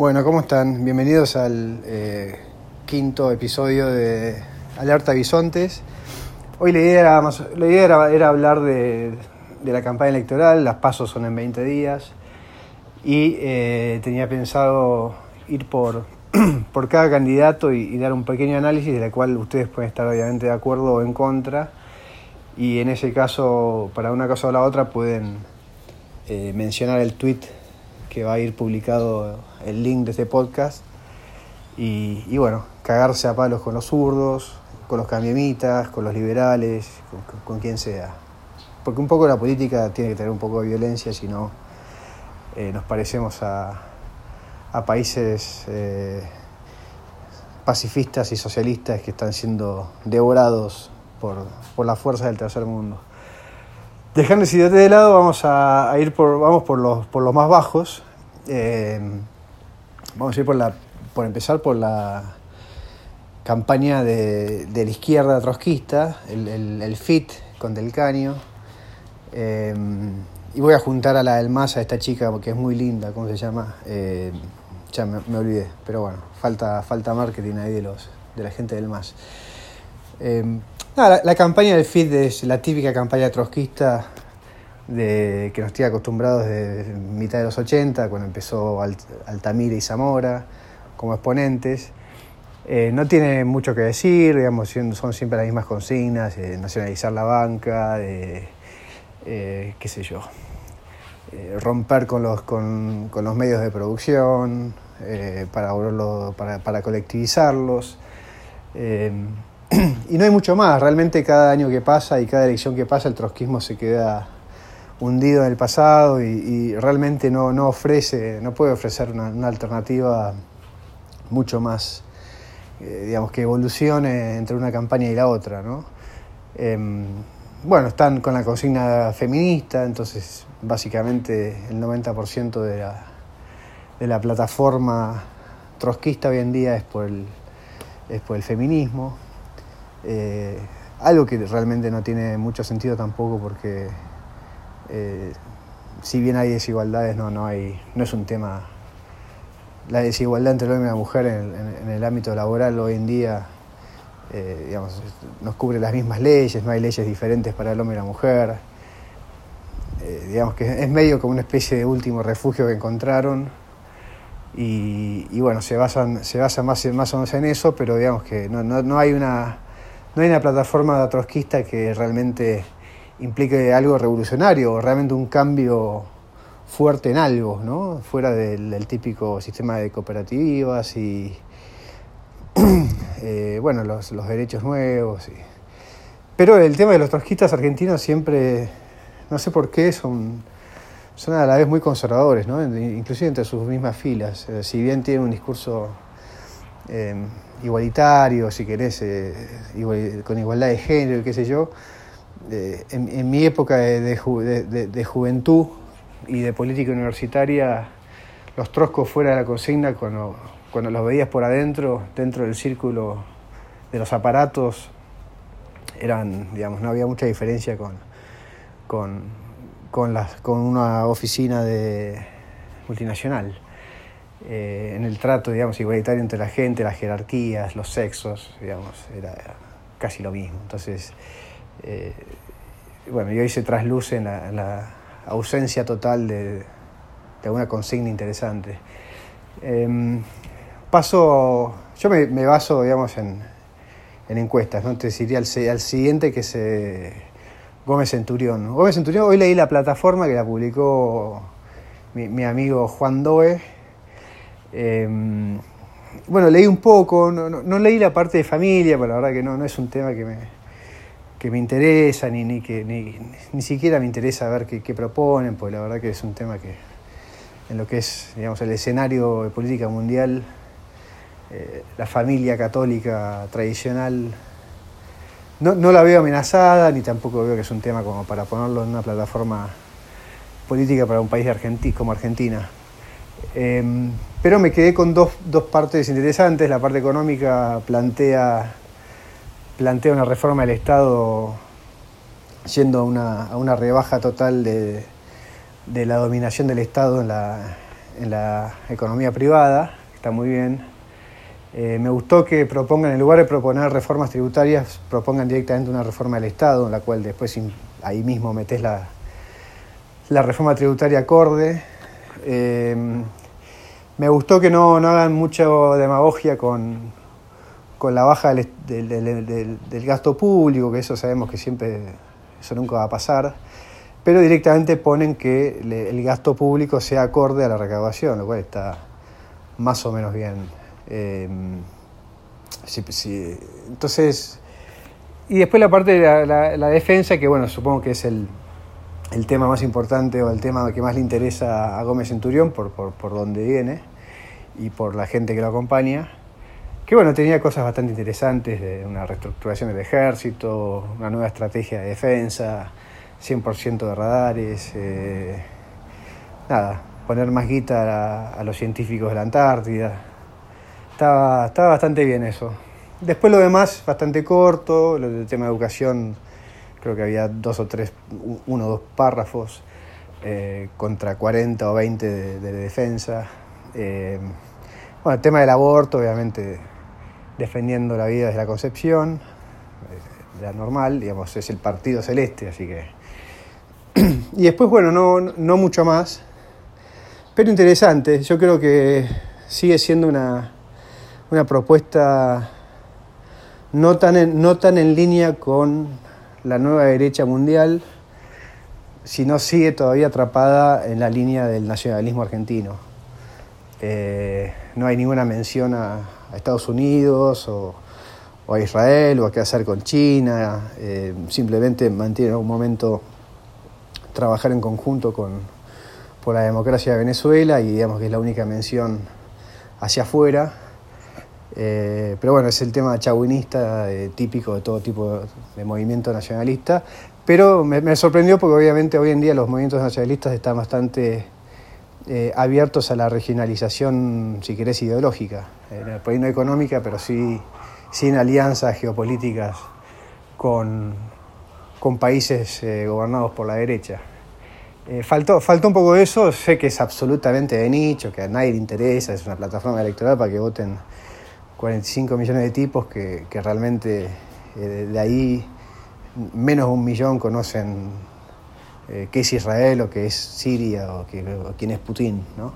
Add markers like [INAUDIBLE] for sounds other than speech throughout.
Bueno, ¿cómo están? Bienvenidos al eh, quinto episodio de Alerta Bisontes. Hoy la idea era, la idea era, hablar de, la campaña electoral, las pasos son en 20 días, y eh, tenía pensado ir [CLEARS THROAT] por, cada candidato y, y dar un pequeño análisis de la cual ustedes pueden estar obviamente de acuerdo o en contra, y en ese caso, para una cosa o la otra, pueden eh, mencionar el tweet que va a ir publicado el link de este podcast. Y, bueno, cagarse a palos con los zurdos, con los cambiemitas, con los liberales, con, quien sea. Porque un poco la política tiene que tener un poco de violencia, si no eh, nos parecemos a, países eh, pacifistas y socialistas que están siendo devorados por, por las fuerzas del tercer mundo. Dejando ese debate de lado, vamos a, ir por, vamos por, los, por los más bajos. Eh, vamos a ir por, la, por empezar por la campaña de, de la izquierda trotskista, el, el, FIT con Del Caño. Eh, y voy a juntar a la del MAS, a esta chica que es muy linda, ¿cómo se llama? Eh, ya me, olvidé, pero bueno, falta, falta marketing ahí de, los, de la gente del MAS. Nada, la, campaña del FIT es la típica campaña trotskista de, que nos tiene acostumbrados desde mitad de los 80, cuando empezó Alt- Altamira y Zamora como exponentes. Eh, no tiene mucho que decir, digamos, son siempre las mismas consignas, eh, nacionalizar la banca, de, eh, qué sé yo, eh, romper con los, con, con los medios de producción, para, para, para colectivizarlos. Y no hay mucho más, realmente cada año que pasa y cada elección que pasa el trotskismo se queda hundido en el pasado y, y realmente no, no ofrece, no puede ofrecer una, una alternativa mucho más, eh, digamos, que evolucione entre una campaña y la otra, ¿no? Em, bueno, están con la consigna feminista, entonces básicamente el 90% de la, de la plataforma trotskista hoy en día es por el, es por el feminismo. Eh, algo que realmente no tiene mucho sentido tampoco porque eh, si bien hay desigualdades, no, no, hay, no es un tema. La desigualdad entre el hombre y la mujer en, en- en el ámbito laboral hoy en día eh, digamos, nos cubre las mismas leyes, no hay leyes diferentes para el hombre y la mujer. Digamos que es medio como una especie de último refugio que encontraron y, y bueno, se basan, se basan más, más o menos en eso, pero digamos que no, no, no hay una, no hay una plataforma trotskista que realmente implique algo revolucionario o realmente un cambio fuerte en algo, ¿no? Fuera del, típico sistema de cooperativas y [CLEARS THROAT] eh, bueno, los, los derechos nuevos. Pero el tema de los trotskistas argentinos siempre, no sé por qué, son, son a la vez muy conservadores, ¿no? inclusive entre sus mismas filas. Eh, si bien tienen un discurso eh, igualitario, si querés, eh, igual- con igualdad de género, qué sé yo, eh, en, en mi época de, de ju- de- de- de juventud y de política universitaria, los troscos fuera de la consigna, cuando, cuando los veías por adentro, dentro del círculo de los aparatos, eran, digamos, no había mucha diferencia con, con una oficina de multinacional. Eh, en el trato, digamos, igualitario entre la gente, las jerarquías, los sexos, digamos, era casi lo mismo. Entonces, eh, bueno, y hoy se trasluce en la, en la ausencia total de, de una consigna interesante. Em, paso, yo me, baso, digamos, en, en encuestas, ¿no? Te diría al, al siguiente que se Gómez Centurión. Gómez Centurión, hoy leí la plataforma que la publicó mi amigo Juan Doe. Em, bueno, leí un poco, no, no- leí la parte de familia, pero la verdad que no, no es un tema que me, que me interesa, ni, ni, que, ni, ni siquiera me interesa ver qué, qué proponen, porque la verdad que es un tema que en lo que es digamos, el escenario de política mundial, eh, la familia católica tradicional no, no la veo amenazada, ni tampoco veo que es un tema como para ponerlo en una plataforma política para un país de Argenti- como Argentina. Eh, pero me quedé con dos, dos partes interesantes. La parte económica plantea, plantea una reforma del Estado yendo a una, una rebaja total de, de la dominación del Estado en la, en la economía privada, está muy bien. Eh, me gustó que propongan, en lugar de proponer reformas tributarias, propongan directamente una reforma del Estado, en la cual después ahí mismo metes la, la reforma tributaria acorde. Eh, me gustó que no, hagan mucha demagogia con, con la baja del, gasto público, que eso sabemos que siempre, eso nunca va a pasar, pero directamente ponen que el gasto público sea acorde a la recaudación, lo cual está más o menos bien. Em, entonces, y después la parte de la, defensa, que bueno, supongo que es el, el, tema más importante o el tema que más le interesa a Gómez Centurión por, por, por donde viene y por la gente que lo acompaña, que bueno, tenía cosas bastante interesantes, de una reestructuración del ejército, una nueva estrategia de defensa, 100% de radares, eh, nada, poner más guita a, los científicos de la Antártida. Estaba, estaba bastante bien eso. Después lo demás, bastante corto, el tema de educación, creo que había dos o tres, uno o dos párrafos eh, contra 40 o 20 de, defensa. Eh, bueno, el tema del aborto, obviamente, defendiendo la vida desde la concepción, eh, la normal, digamos, es el partido celeste, así que... [CLEARS THROAT] y después, bueno, no, no mucho más, pero interesante, yo creo que sigue siendo una, una propuesta no tan, no tan en línea con la nueva derecha mundial, sino sigue todavía atrapada en la línea del nacionalismo argentino. Eh, no hay ninguna mención a, Estados Unidos o, a Israel o a qué hacer con China. Eh, simplemente mantiene en un momento trabajar en conjunto con, por la democracia de Venezuela y digamos que es la única mención hacia afuera. Eh, pero bueno, es el tema chauvinista típico de todo tipo de, movimiento nacionalista. Pero me, sorprendió porque obviamente hoy en día los movimientos nacionalistas están bastante eh, abiertos a la regionalización, si querés, ideológica, eh, por ahí no económica, pero sí sin alianzas geopolíticas con, con países eh, gobernados por la derecha. faltó, faltó un poco de eso, sé que es absolutamente de nicho, que a nadie le interesa, es una plataforma electoral para que voten 45 millones de tipos que, que realmente de ahí menos de un millón conocen eh, qué es Israel o qué es Siria o, quién es Putin. ¿no?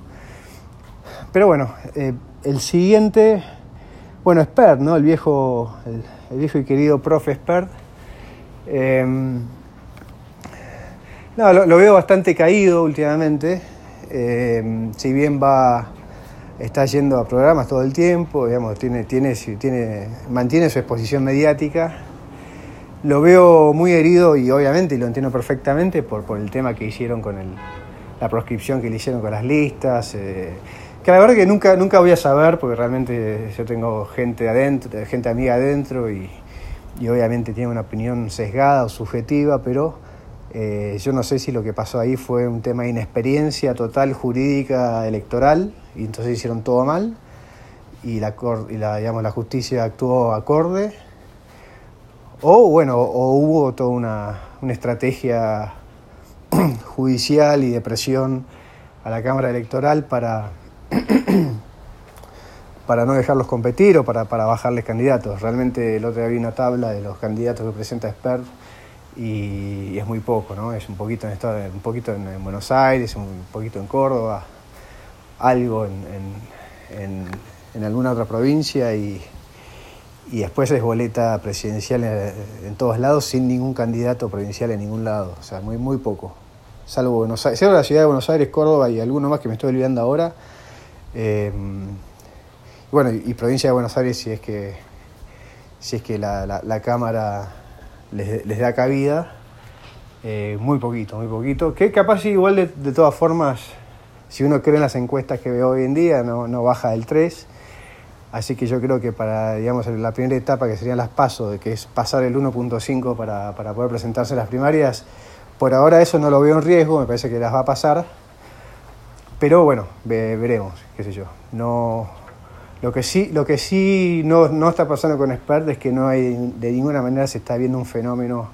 Pero bueno, eh, el siguiente, bueno, Spert, ¿no? el, viejo, el, viejo y querido profe Spert. Em, no, lo, veo bastante caído últimamente. Em, si bien va, está yendo a programas todo el tiempo, digamos, tiene, tiene, tiene, mantiene su exposición mediática lo veo muy herido y obviamente lo entiendo perfectamente por, por el tema que hicieron con el, la proscripción que le hicieron con las listas. Eh, que la verdad que nunca, nunca voy a saber porque realmente yo tengo gente adentro, gente amiga adentro y, y obviamente tiene una opinión sesgada o subjetiva, pero eh, yo no sé si lo que pasó ahí fue un tema de inexperiencia total jurídica electoral y entonces hicieron todo mal y la, y la, digamos, la justicia actuó acorde o bueno, o hubo toda una, estrategia [CLEARS THROAT] judicial y de presión a la Cámara Electoral para, [CLEARS THROAT] para no dejarlos competir o para, bajarles candidatos. Realmente el otro día vi una tabla de los candidatos que presenta Expert y, es muy poco, ¿no? Es un poquito en, un poquito en, Buenos Aires, un poquito en Córdoba, algo en, en alguna otra provincia y y después es boleta presidencial en, todos lados sin ningún candidato provincial en ningún lado, o sea, muy, muy poco. Salvo Buenos Aires, la ciudad de Buenos Aires, Córdoba y alguno más que me estoy olvidando ahora. Eh, bueno, y, provincia de Buenos Aires si es que, si es que la, Cámara les, da cabida, eh, muy poquito, muy poquito. Que capaz igual de, de, todas formas, si uno cree en las encuestas que veo hoy en día, no, no baja del 3 Así que yo creo que para digamos, la primera etapa, que serían las pasos, que es pasar el 1.5 para, para, poder presentarse en las primarias, por ahora eso no lo veo en riesgo, me parece que las va a pasar. Pero bueno, veremos, qué sé yo. No, lo que sí, lo que sí no, no está pasando con Expert es que no hay, de ninguna manera se está viendo un fenómeno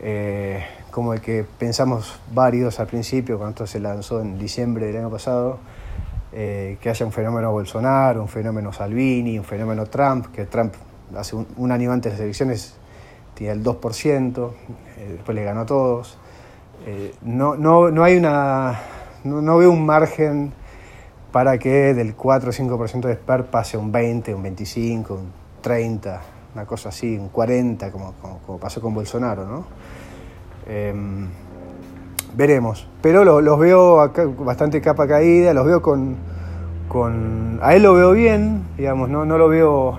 eh, como el que pensamos varios al principio, cuando esto se lanzó en diciembre del año pasado, eh, que haya un fenómeno Bolsonaro, un fenómeno Salvini, un fenómeno Trump, que Trump hace un, año antes de las elecciones tenía el 2%, eh, después le ganó a todos. Eh, no, no, no hay una. No, veo un margen para que del 4 o 5% de SPER pase un 20, un 25, un 30, una cosa así, un 40, como, como, pasó con Bolsonaro, ¿no? Em, veremos. Pero los veo bastante capa caída, los veo con, con. A él lo veo bien, digamos, no, no lo veo.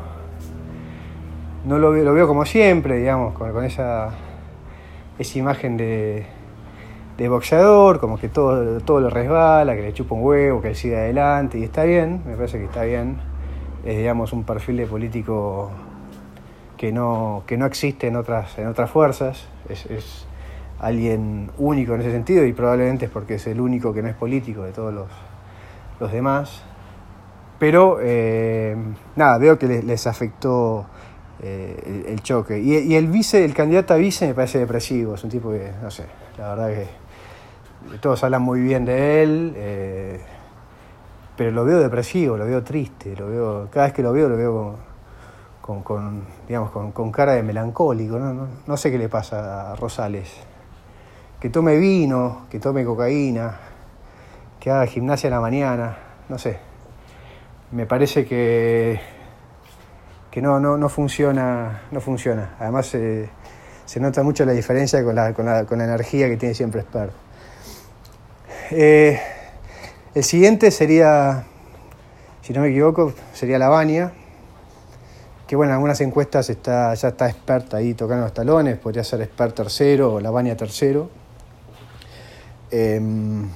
No lo veo, lo veo como siempre, digamos, con, con esa, esa imagen de, de boxeador, como que todo, todo lo resbala, que le chupa un huevo, que él sigue adelante, y está bien, me parece que está bien. Es, digamos, un perfil de político que no, que no existe en otras, en otras fuerzas. Es, es, alguien único en ese sentido y probablemente es porque es el único que no es político de todos los, los demás. Pero eh, nada, veo que les, afectó eh, el, choque. Y, y, el vice, el candidato a vice me parece depresivo, es un tipo que, no sé, la verdad que todos hablan muy bien de él, eh, pero lo veo depresivo, lo veo triste, lo veo, cada vez que lo veo lo veo con, digamos, con, cara de melancólico, ¿no? sé qué le pasa a Rosales. Que tome vino, que tome cocaína, que haga gimnasia en la mañana, no sé. Me parece que, que no, no, no funciona, no funciona. Además eh, se nota mucho la diferencia con la, con la, con la energía que tiene siempre Spert. Eh, el siguiente sería, si no me equivoco, sería Lavania, que bueno, en algunas encuestas está, ya está experta ahí tocando los talones, podría ser expert tercero o Lavania tercero. Em,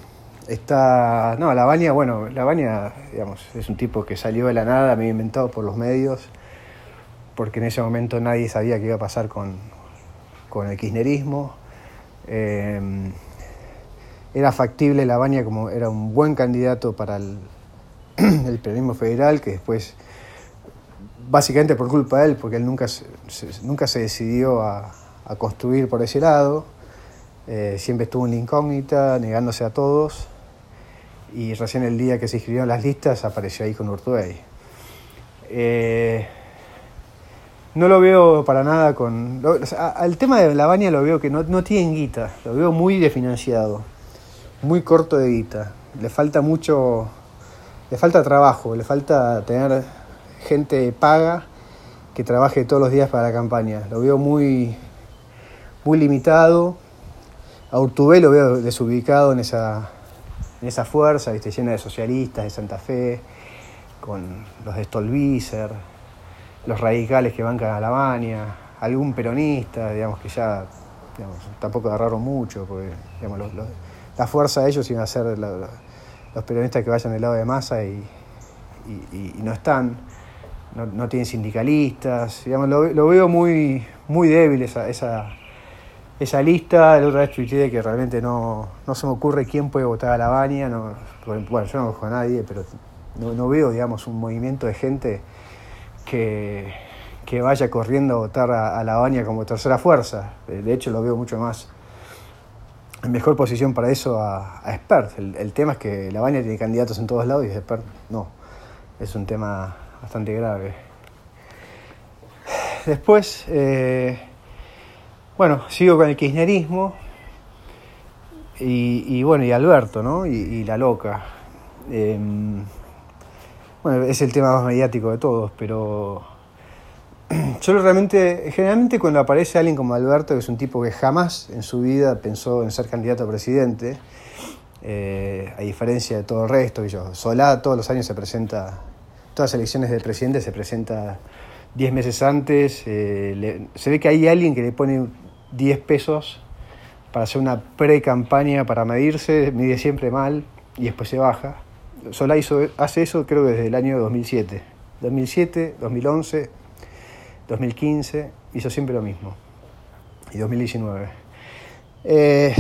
está, no, Lavania, bueno, Lavania, digamos, es un tipo que salió de la nada, me inventado por los medios, porque en ese momento nadie sabía qué iba a pasar con, con el kirchnerismo. Em, era factible la Baña como era un buen candidato para el, [CLEARS THROAT] el peronismo federal, que después, básicamente por culpa de él, porque él nunca se, nunca se decidió a, construir por ese lado, eh, siempre estuvo en la incógnita, negándose a todos, y recién el día que se inscribieron las listas apareció ahí con Urtubey. Eh, no lo veo para nada con... al tema de la baña lo veo que no, no tiene guita, lo veo muy desfinanciado muy corto de guita. Le falta mucho, le falta trabajo, le falta tener gente paga que trabaje todos los días para la campaña. Lo veo muy, muy limitado. A Urtubé lo veo desubicado en esa, en esa fuerza, ¿viste? llena de socialistas de Santa Fe, con los de Stolbizer, los radicales que bancan a la baña, algún peronista, digamos que ya digamos, tampoco agarraron mucho, porque digamos, los la fuerza de ellos iban a ser los peronistas que vayan del lado de masa y, no están, no, tienen sindicalistas, digamos, lo, veo muy, muy débil esa, esa, esa lista. La otra vez tuiteé que realmente no, se me ocurre quién puede votar a la baña, no, bueno, yo no conozco a nadie, pero no, veo, digamos, un movimiento de gente que, que vaya corriendo a votar a, la baña como tercera fuerza. De hecho, lo veo mucho más mejor posición para eso a, a Spert. El, tema es que la baña tiene candidatos en todos lados y Spert no. Es un tema bastante grave. Después, eh, bueno, sigo con el kirchnerismo y, bueno, y Alberto, ¿no? Y, la loca. Em, bueno, es el tema más mediático de todos, pero [CLEARS THROAT] yo realmente, generalmente cuando aparece alguien como Alberto, que es un tipo que jamás en su vida pensó en ser candidato a presidente, eh, a diferencia de todo el resto, yo, Solá todos los años se presenta, todas las elecciones de presidente se presenta 10 meses antes, eh, se ve que hay alguien que le pone 10 pesos para hacer una pre-campaña para medirse, mide siempre mal y después se baja. Solá hizo, hace eso creo que desde el año 2007. 2007, 2011 2015 hizo siempre lo mismo. Y 2019. Eh,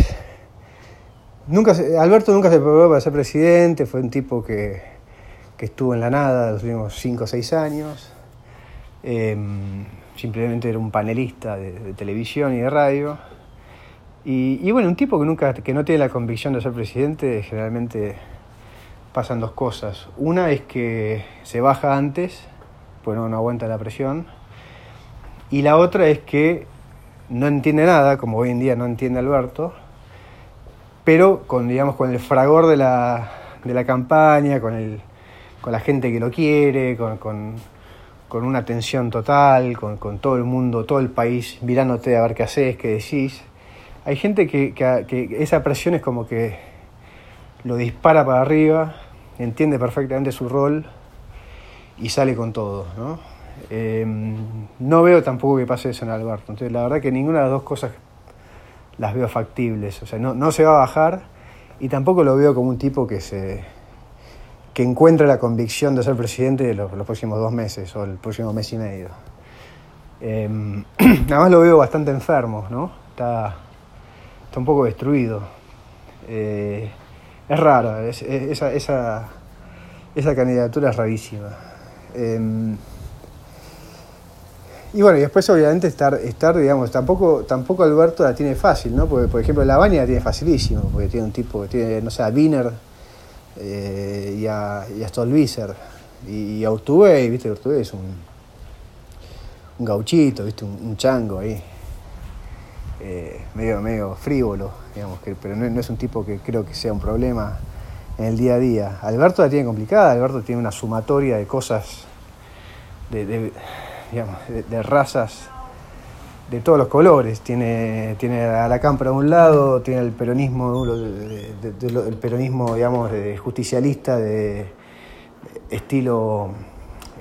nunca Alberto nunca se preparó para ser presidente, fue un tipo que, que estuvo en la nada los últimos 5 o 6 años. Em, simplemente era un panelista de, televisión y de radio. Y, bueno, un tipo que, nunca, que no tiene la convicción de ser presidente generalmente pasan dos cosas. Una es que se baja antes, pues no, no aguanta la presión. Y la otra es que no entiende nada, como hoy en día no entiende Alberto, pero con, digamos, con el fragor de la, de la campaña, con, el, con la gente que lo quiere, con, con, una atención total, con, con, todo el mundo, todo el país mirándote a ver qué haces, qué decís. Hay gente que, que, que esa presión es como que lo dispara para arriba, entiende perfectamente su rol y sale con todo, ¿no? Eh, no veo tampoco que pase eso en Alberto. Entonces, la verdad que ninguna de las dos cosas las veo factibles. O sea, no, no se va a bajar y tampoco lo veo como un tipo que se que encuentre la convicción de ser presidente los, los próximos dos meses o el próximo mes y medio. [CLEARS THROAT] Eh, además lo veo bastante enfermo, ¿no? Está, está un poco destruido. Eh, es raro, es, es, esa, esa, esa candidatura es rarísima. Eh, y bueno, y después obviamente estar, estar digamos, tampoco, tampoco Alberto la tiene fácil, ¿no? Porque, por ejemplo, la Baña la tiene facilísimo, porque tiene un tipo que tiene, no sé, a Wiener eh, y, a, y. Y, y a Urtubey, ¿viste? Urtubey es un, un gauchito, ¿viste? Un, chango ahí. Eh, medio, medio frívolo, digamos, que, pero no, no es un tipo que creo que sea un problema en el día a día. Alberto la tiene complicada, Alberto tiene una sumatoria de cosas, de, de, razas de todos los colores. Tiene, tiene a la cámpora de un lado, tiene el peronismo, el peronismo, digamos, justicialista, de estilo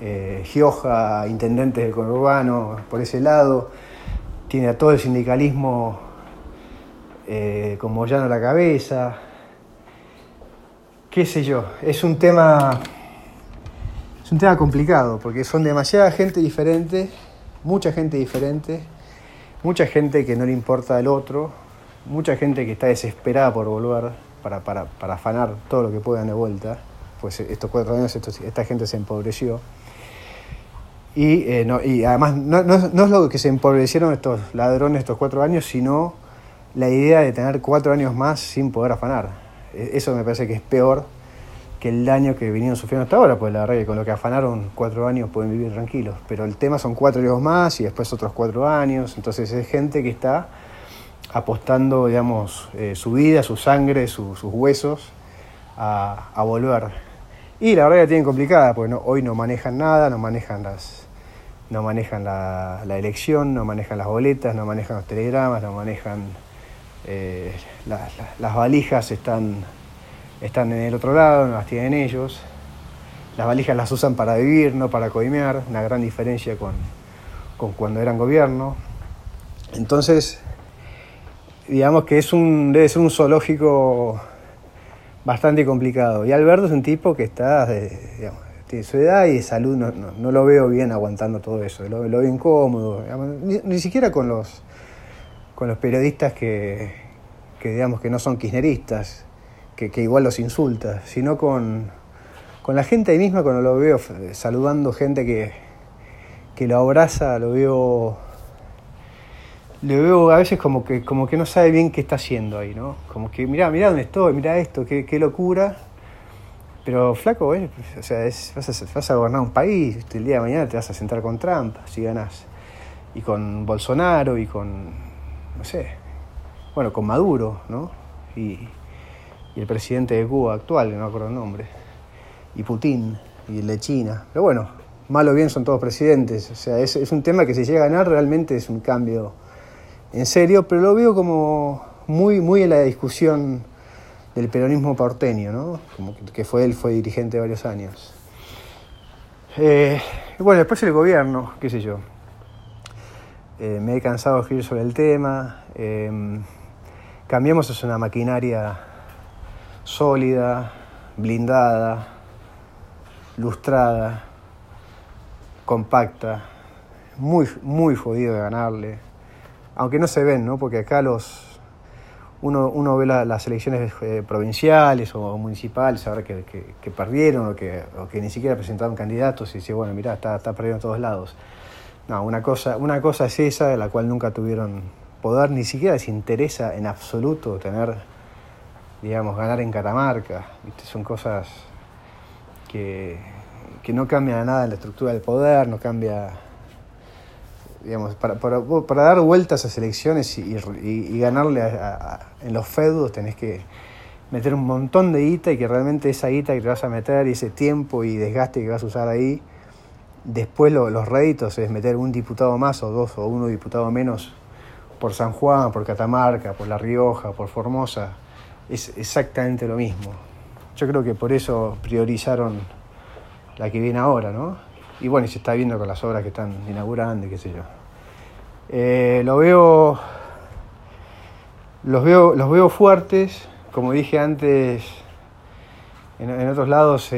eh, Gioja, intendentes del conurbano, por ese lado. Tiene a todo el sindicalismo eh, con Moyano a la cabeza. Qué sé yo, es un tema un tema complicado porque son demasiada gente diferente, mucha gente diferente, mucha gente que no le importa el otro, mucha gente que está desesperada por volver para, para, para afanar todo lo que puedan de vuelta, pues estos cuatro años esta gente se empobreció. Y, eh, no, y además no, no, no, es lo que se empobrecieron estos ladrones estos cuatro años, sino la idea de tener cuatro años más sin poder afanar. Eso me parece que es peor que el daño que vinieron sufriendo hasta ahora, pues la verdad que con lo que afanaron cuatro años pueden vivir tranquilos. Pero el tema son cuatro años más y después otros cuatro años. Entonces es gente que está apostando, digamos, eh, su vida, su sangre, su, sus huesos a, volver. Y la verdad que la tienen complicada, porque no, hoy no manejan nada, no manejan las no manejan la, elección, no manejan las boletas, no manejan los telegramas, no manejan eh, la, la, las valijas están, están en el otro lado, no las tienen ellos. Las valijas las usan para vivir, no para coimear, una gran diferencia con, con cuando eran gobierno. Entonces, digamos que es un, debe ser un zoológico bastante complicado. Y Alberto es un tipo que está, de, digamos, tiene su edad y de salud, no, no, lo veo bien aguantando todo eso, lo, veo incómodo, ni, ni, siquiera con los, con los periodistas que, que, digamos, que no son kirchneristas, que, igual los insulta, sino con, con la gente ahí misma cuando lo veo saludando gente que, que lo abraza, lo veo le veo a veces como que, como que no sabe bien qué está haciendo ahí, ¿no? Como que, mirá, mirá dónde estoy, mirá esto, qué, locura. Pero flaco, ¿eh? o sea, vas, a, gobernar un país, el día de mañana te vas a sentar con Trump, si ganas. Y con Bolsonaro y con, no sé, bueno, con Maduro, ¿no? Y, y el presidente de Cuba actual, no me acuerdo el nombre. Y Putin, y el de China. Pero bueno, mal o bien son todos presidentes. O sea, es, es un tema que si llega a ganar realmente es un cambio en serio, pero lo veo como muy, muy en la discusión del peronismo porteño, ¿no? Como que fue él, fue dirigente varios años. Eh, bueno, después el gobierno, qué sé yo. Eh, me he cansado de escribir sobre el tema. Eh, cambiamos es una maquinaria sólida, blindada, lustrada, compacta, muy, muy jodido de ganarle. Aunque no se ven, ¿no? Porque acá los, uno, uno ve la, las elecciones eh, provinciales o municipales, ahora que, que, perdieron o que, o que, ni siquiera presentaron candidatos y dice, bueno, mirá, está, está perdiendo en todos lados. No, una cosa, una cosa es esa, de la cual nunca tuvieron poder, ni siquiera les interesa en absoluto tener, digamos, ganar en Catamarca. ¿viste? Son cosas que, que no cambia nada en la estructura del poder, no cambia digamos, para, para, dar vueltas a esas elecciones y, y, ganarle en los feudos tenés que meter un montón de guita y que realmente esa guita que te vas a meter y ese tiempo y desgaste que vas a usar ahí, después los réditos es meter un diputado más o dos o uno diputado menos por San Juan, por Catamarca, por La Rioja, por Formosa, es exactamente lo mismo. Yo creo que por eso priorizaron la que viene ahora, ¿no? y bueno, se está viendo con las obras que están inaugurando y qué sé yo. Eh, lo veo, los veo, los veo fuertes, como dije antes, en, otros lados,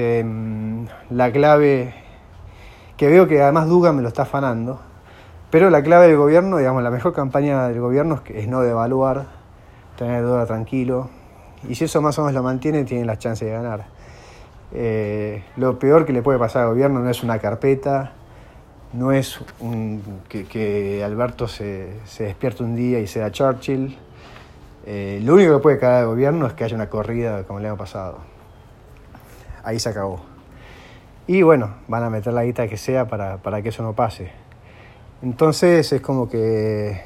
la clave, que veo que además Duga me lo está afanando, pero la clave del gobierno, digamos, la mejor campaña del gobierno es, es no devaluar, tener el dólar tranquilo, y si eso más o menos lo mantiene, tiene las chances de ganar. Eh, lo peor que le puede pasar al gobierno no es una carpeta, no es que, Alberto se, se despierte un día y sea Churchill. Eh, lo único que puede caer al gobierno es que haya una corrida como el año pasado. Ahí se acabó. Y bueno, van a meter la guita que sea para, que eso no pase. Entonces es como que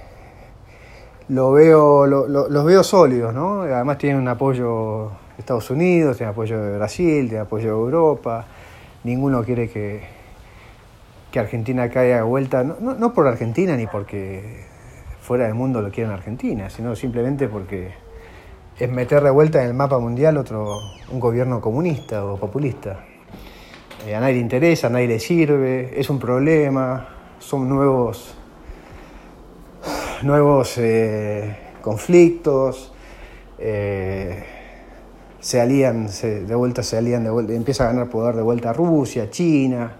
lo veo, los veo sólidos, ¿no? Además tienen un apoyo Estados Unidos, tiene apoyo de Brasil, tiene apoyo de Europa, ninguno quiere que, que Argentina caiga de vuelta, no, no, por Argentina ni porque fuera del mundo lo quieren Argentina, sino simplemente porque es meter de vuelta en el mapa mundial otro, un gobierno comunista o populista. Eh, a nadie le interesa, a nadie le sirve, es un problema, son nuevos, nuevos eh, conflictos. Eh, se alían, de vuelta se alían, de vuelta, empieza a ganar poder de vuelta a Rusia, China.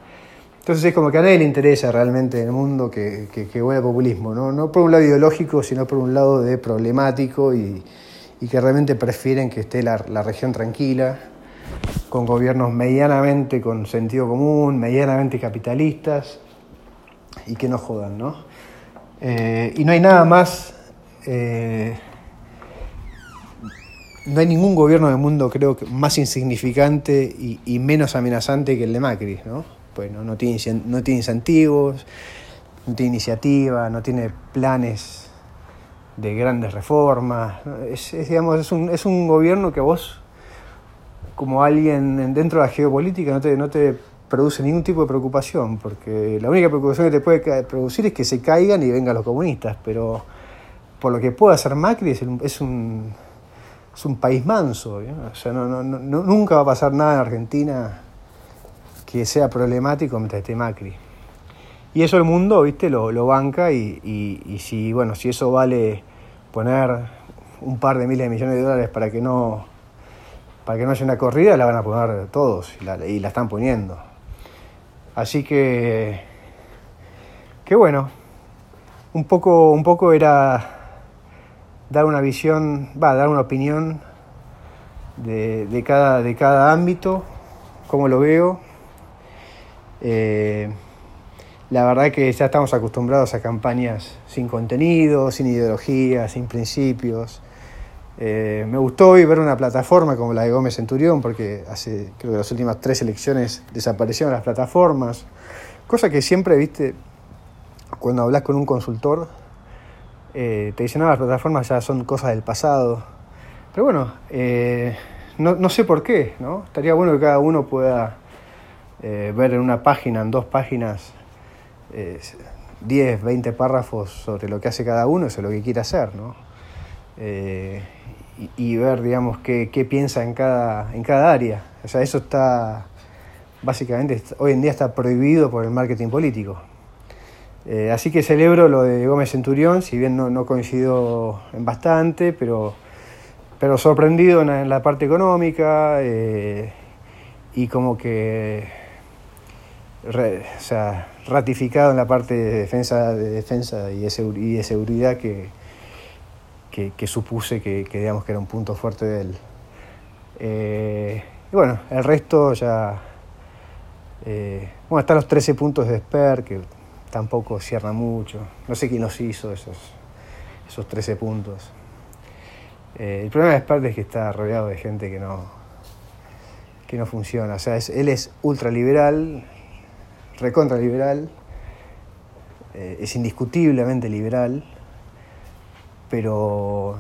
Entonces es como que a nadie le interesa realmente en el mundo que, que, que huele populismo, ¿no? no por un lado ideológico, sino por un lado de problemático y, y que realmente prefieren que esté la, la, región tranquila, con gobiernos medianamente con sentido común, medianamente capitalistas y que no jodan, ¿no? Eh, y no hay nada más eh, no hay ningún gobierno del mundo, creo que más insignificante y, menos amenazante que el de Macri, ¿no? Pues no, tiene, no tiene incentivos, no tiene iniciativa, no tiene planes de grandes reformas. Es, digamos, es, un, es un gobierno que vos, como alguien dentro de la geopolítica, no te, no te produce ningún tipo de preocupación, porque la única preocupación que te puede producir es que se caigan y vengan los comunistas, pero por lo que puede hacer Macri es un es un país manso. O sea, no, nunca va a pasar nada en Argentina que sea problemático mientras esté Macri. Y eso el mundo, viste, lo, lo banca y, y, si, bueno, si eso vale poner un par de miles de millones de dólares para que no para que no haya una corrida, la van a poner todos y la, y la están poniendo. Así que, que bueno, un poco, un poco era dar una visión, va, dar una opinión de, cada, de cada ámbito, cómo lo veo. Eh, la verdad que ya estamos acostumbrados a campañas sin contenido, sin ideología, sin principios. Eh, me gustó hoy ver una plataforma como la de Gómez Centurión, porque hace, creo que las últimas tres elecciones desaparecieron las plataformas, cosa que siempre, viste, cuando hablas con un consultor, eh, te dicen, no, las plataformas ya son cosas del pasado. Pero bueno, eh, no, sé por qué, ¿no? Estaría bueno que cada uno pueda eh, ver en una página, en dos páginas, 10, 20 párrafos sobre lo que hace cada uno, sobre lo que quiere hacer, ¿no? Y, ver, digamos, qué, qué, piensa en cada, en cada área. O sea, eso está, básicamente, hoy en día está prohibido por el marketing político. Eh, así que celebro lo de Gómez Centurión, si bien no, no coincido en bastante, pero, pero sorprendido en la, parte económica eh, y como que o sea, ratificado en la parte de defensa, de defensa y, de, seguridad que, que, supuse que, digamos que era un punto fuerte de él. Eh, y bueno, el resto ya... bueno, están los 13 puntos de Sper, que tampoco cierra mucho. No sé quién los hizo esos, esos 13 puntos. Eh, el problema de Sparta es que está rodeado de gente que no, que no funciona. O sea, es, él es ultraliberal, recontra liberal, eh, es indiscutiblemente liberal, pero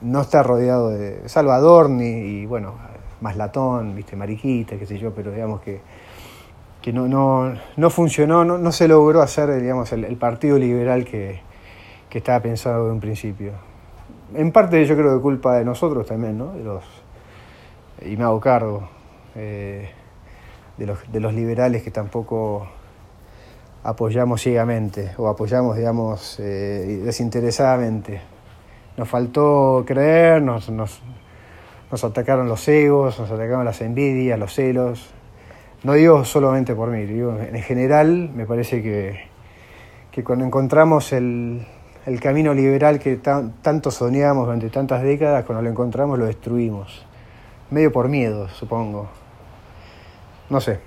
no está rodeado de Salvador ni, y, bueno, más latón, viste, mariquita, qué sé yo, pero digamos que, que no, no, no funcionó, no, no, se logró hacer, digamos, el, partido liberal que, que, estaba pensado de un principio. En parte yo creo que culpa de nosotros también, ¿no? De los, y me hago cargo eh, de, los, de los liberales que tampoco apoyamos ciegamente o apoyamos, digamos, eh, desinteresadamente. Nos faltó creer, nos, nos, nos, atacaron los egos, nos atacaron las envidias, los celos. No digo solamente por mí, digo en general me parece que, que cuando encontramos el, el camino liberal que tan, tanto soñamos durante tantas décadas, cuando lo encontramos lo destruimos. Medio por miedo, supongo. No sé.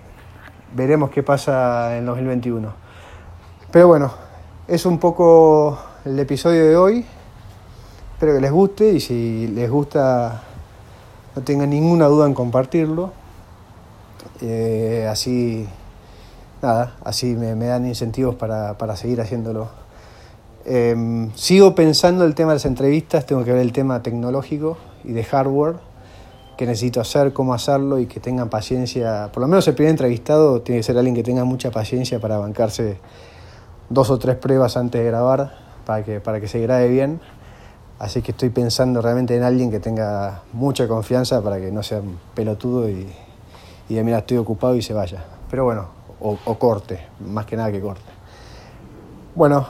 Veremos qué pasa en 2021. Pero bueno, es un poco el episodio de hoy. Espero que les guste y si les gusta no tengan ninguna duda en compartirlo. Eh, así, nada, así me, me dan incentivos para, para, seguir haciéndolo. Eh, sigo pensando el tema de las entrevistas, tengo que ver el tema tecnológico y de hardware que necesito hacer, cómo hacerlo y que tengan paciencia. Por lo menos el primer entrevistado tiene que ser alguien que tenga mucha paciencia para bancarse dos o tres pruebas antes de grabar para que, para que se grabe bien. Así que estoy pensando realmente en alguien que tenga mucha confianza para que no sea pelotudo y, y de mira, estoy ocupado y se vaya. Pero bueno, o, o corte, más que nada que corte. Bueno,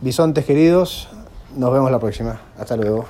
bisontes queridos, nos vemos la próxima. Hasta luego.